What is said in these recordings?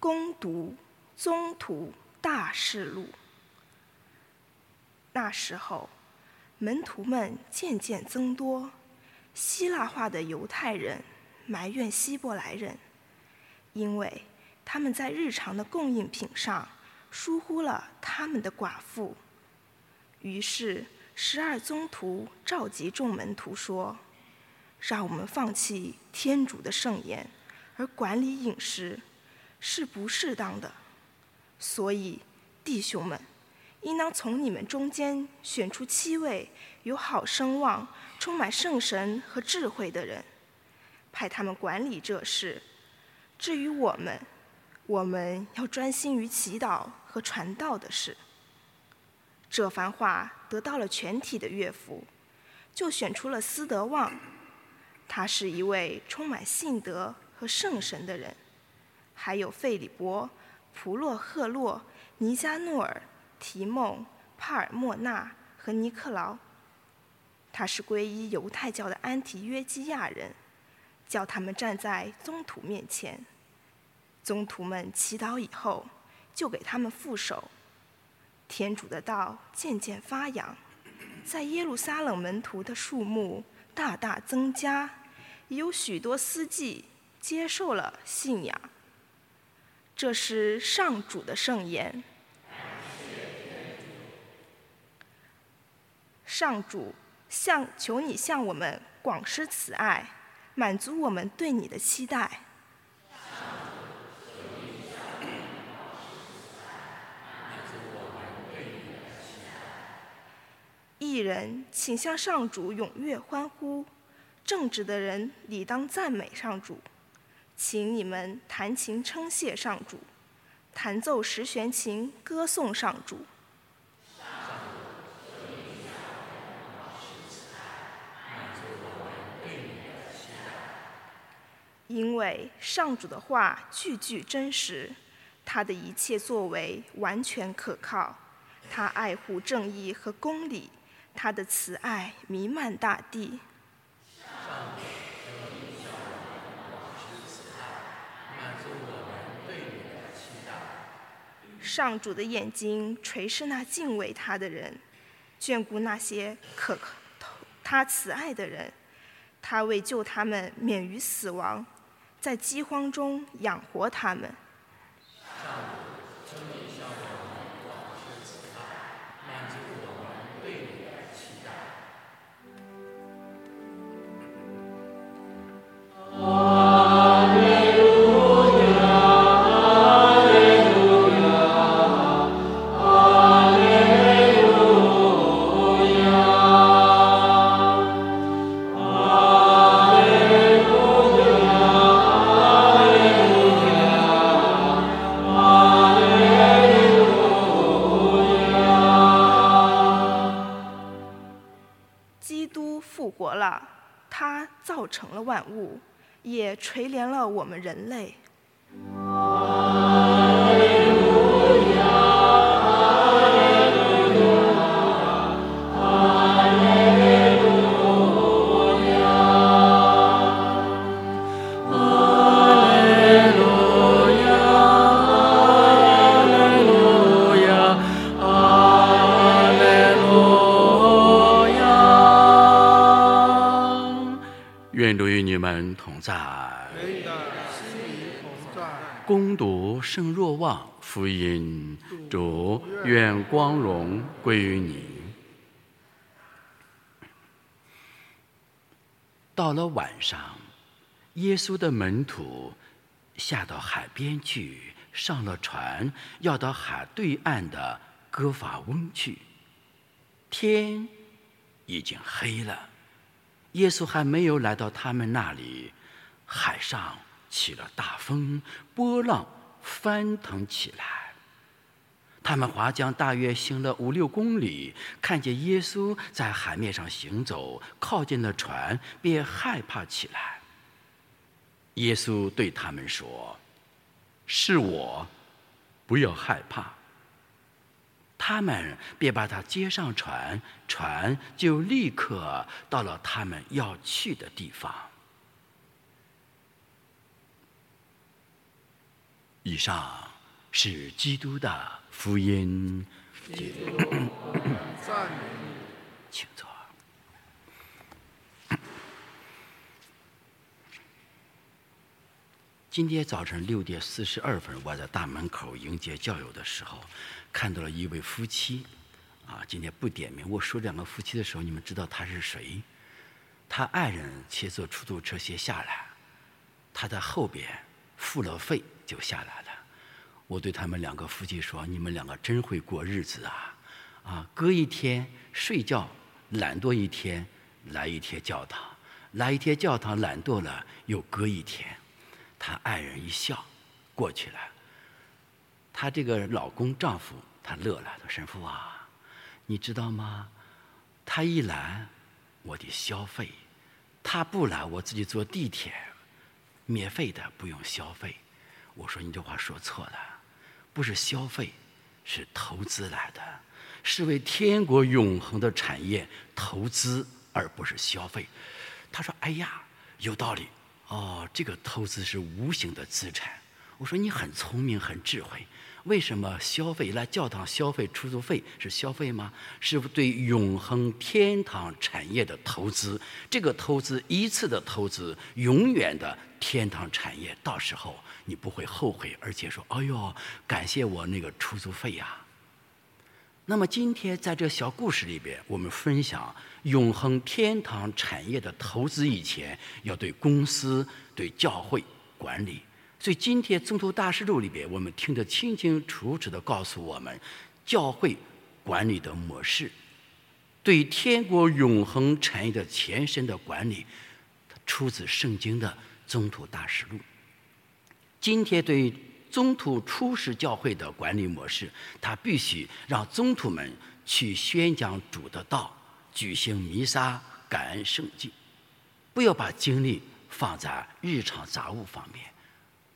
攻读宗徒大事录。那时候，门徒们渐渐增多，希腊化的犹太人埋怨希伯来人，因为他们在日常的供应品上疏忽了他们的寡妇。于是，十二宗徒召集众门徒说：“让我们放弃天主的圣言，而管理饮食，是不适当的。所以，弟兄们。”应当从你们中间选出七位有好声望、充满圣神和智慧的人，派他们管理这事。至于我们，我们要专心于祈祷和传道的事。这番话得到了全体的乐服，就选出了斯德旺，他是一位充满信德和圣神的人；还有费里伯、普洛赫洛、尼加诺尔。提孟、帕尔莫纳和尼克劳，他是皈依犹太教的安提约基亚人，叫他们站在宗徒面前。宗徒们祈祷以后，就给他们副手。天主的道渐渐发扬，在耶路撒冷门徒的数目大大增加，也有许多司祭接受了信仰。这是上主的圣言。上主，向求你向我们广施慈爱，满足我们对你的期待。艺人，请向上主踊跃欢呼；正直的人理当赞美上主，请你们弹琴称谢上主，弹奏十弦琴歌颂上主。因为上主的话句句真实，他的一切作为完全可靠，他爱护正义和公理，他的慈爱弥漫大地。上主的眼睛垂视那敬畏他的人，眷顾那些可他慈爱的人，他为救他们免于死亡。在饥荒中养活他们。垂怜了我们人类。愿主与你们同在。攻读圣若望福音，主愿光荣归于你。到了晚上，耶稣的门徒下到海边去，上了船，要到海对岸的哥法翁去。天已经黑了。耶稣还没有来到他们那里，海上起了大风，波浪翻腾起来。他们划桨大约行了五六公里，看见耶稣在海面上行走，靠近了船，便害怕起来。耶稣对他们说：“是我，不要害怕。”他们便把他接上船，船就立刻到了他们要去的地方。以上是基督的福音。赞美 请坐。今天早晨六点四十二分，我在大门口迎接教友的时候，看到了一位夫妻。啊，今天不点名。我说两个夫妻的时候，你们知道他是谁？他爱人骑坐出租车先下来，他在后边付了费就下来了。我对他们两个夫妻说：“你们两个真会过日子啊！啊，隔一天睡觉懒惰一天，来一天教堂，来一天教堂懒惰了又隔一天。”他爱人一笑，过去了。他这个老公丈夫他乐了，说：“神父啊。”你知道吗？他一来，我得消费；他不来，我自己坐地铁，免费的，不用消费。我说你这话说错了，不是消费，是投资来的，是为天国永恒的产业投资，而不是消费。他说：“哎呀，有道理哦，这个投资是无形的资产。”我说你很聪明，很智慧。为什么消费来教堂消费出租费是消费吗？是对永恒天堂产业的投资。这个投资一次的投资，永远的天堂产业，到时候你不会后悔，而且说：“哎呦，感谢我那个出租费呀。”那么今天在这小故事里边，我们分享永恒天堂产业的投资以前，要对公司、对教会管理。所以今天《宗徒大事录》里边，我们听得清清楚楚的告诉我们，教会管理的模式，对天国永恒产业的前身的管理，它出自圣经的《宗徒大事录》。今天对宗徒初始教会的管理模式，他必须让宗徒们去宣讲主的道，举行弥撒、感恩圣祭，不要把精力放在日常杂物方面。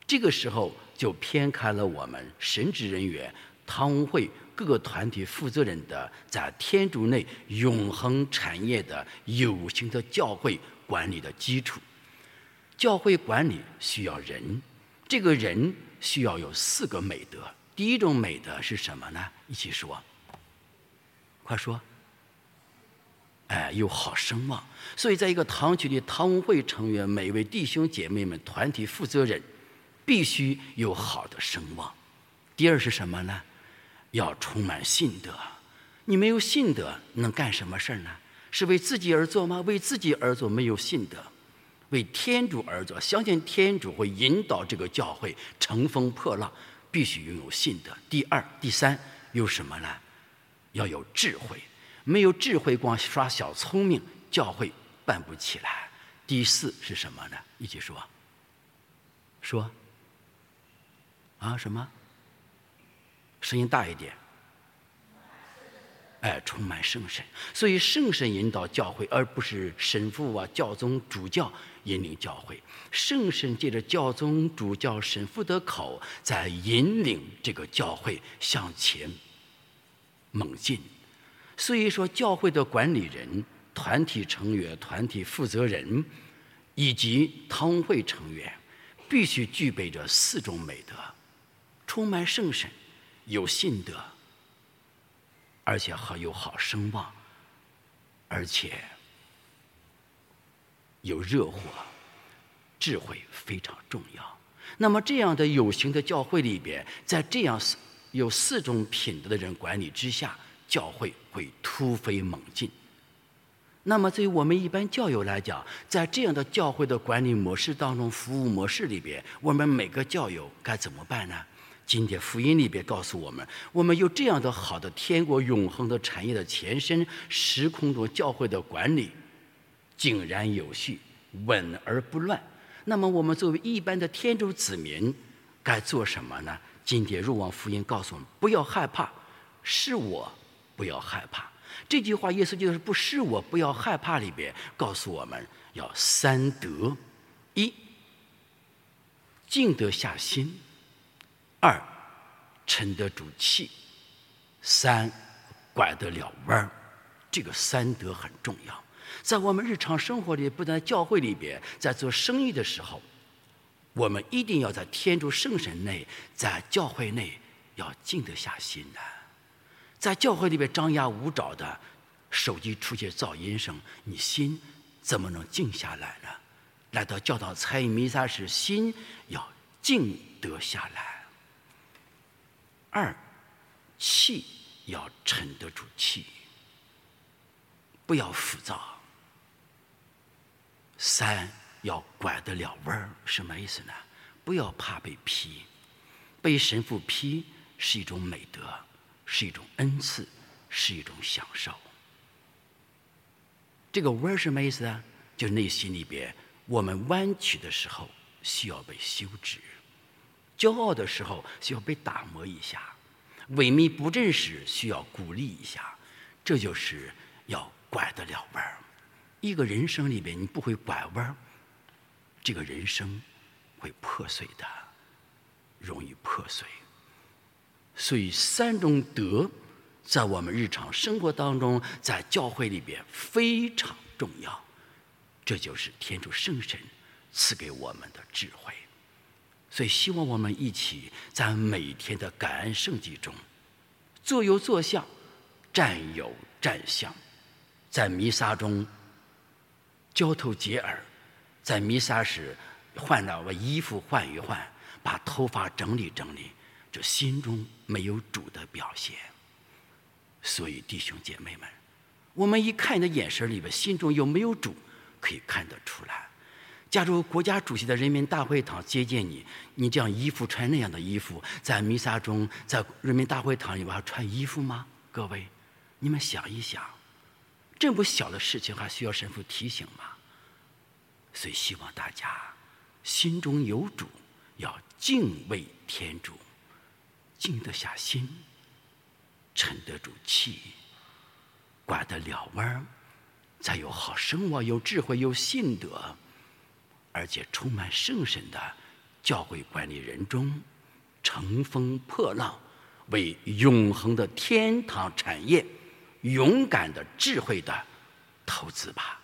这个时候就偏开了我们神职人员、堂会各个团体负责人的在天主内永恒产业的有形的教会管理的基础。教会管理需要人，这个人需要有四个美德。第一种美德是什么呢？一起说，快说。哎，有好声望。所以，在一个堂区的堂会成员、每位弟兄姐妹们、团体负责人。必须有好的声望。第二是什么呢？要充满信德。你没有信德，能干什么事儿呢？是为自己而做吗？为自己而做没有信德，为天主而做，相信天主会引导这个教会乘风破浪，必须拥有信德。第二、第三有什么呢？要有智慧。没有智慧，光耍小聪明，教会办不起来。第四是什么呢？一起说。说。啊，什么？声音大一点。哎，充满圣神，所以圣神引导教会，而不是神父啊、教宗、主教引领教会。圣神借着教宗、主教、神父的口，在引领这个教会向前猛进。所以说，教会的管理人、团体成员、团体负责人以及堂会成员，必须具备着四种美德。充满圣神，有信德，而且还有好声望，而且有热火，智慧非常重要。那么这样的有形的教会里边，在这样有四种品德的人管理之下，教会会突飞猛进。那么对于我们一般教友来讲，在这样的教会的管理模式当中，服务模式里边，我们每个教友该怎么办呢？今天福音里边告诉我们，我们有这样的好的天国永恒的产业的前身，时空中教会的管理井然有序，稳而不乱。那么我们作为一般的天主子民，该做什么呢？今天入望福音告诉我们，不要害怕，是我不要害怕。这句话，耶稣就是不是我不要害怕里边告诉我们要三德：一，静得下心。二，沉得住气；三，拐得了弯儿。这个三德很重要，在我们日常生活里，不但教会里边，在做生意的时候，我们一定要在天主圣神内，在教会内要静得下心的。在教会里边张牙舞爪的，手机出现噪音声，你心怎么能静下来呢？来到教堂参与弥撒时，心要静得下来。二，气要沉得住气，不要浮躁。三。要管得了弯儿，什么意思呢？不要怕被批，被神父批是一种美德，是一种恩赐，是一种享受。这个弯儿什么意思呢？就内心里边，我们弯曲的时候需要被修直，骄傲的时候需要被打磨一下，萎靡不振时需要鼓励一下，这就是要拐得了弯儿。一个人生里边，你不会拐弯儿。这个人生会破碎的，容易破碎。所以三种德在我们日常生活当中，在教会里边非常重要。这就是天主圣神赐给我们的智慧。所以希望我们一起在每天的感恩圣迹中，坐有坐相，站有站相，在弥撒中交头接耳。在弥撒时，换了衣服换一换，把头发整理整理，这心中没有主的表现。所以弟兄姐妹们，我们一看你的眼神里边，心中有没有主，可以看得出来。假如国家主席的人民大会堂接见你，你这样衣服穿那样的衣服，在弥撒中，在人民大会堂里边穿衣服吗？各位，你们想一想，这么小的事情还需要神父提醒吗？所以，希望大家心中有主，要敬畏天主，静得下心，沉得住气，拐得了弯儿，才有好生活、有智慧、有信德，而且充满圣神的教会管理人中，乘风破浪，为永恒的天堂产业，勇敢的、智慧的投资吧。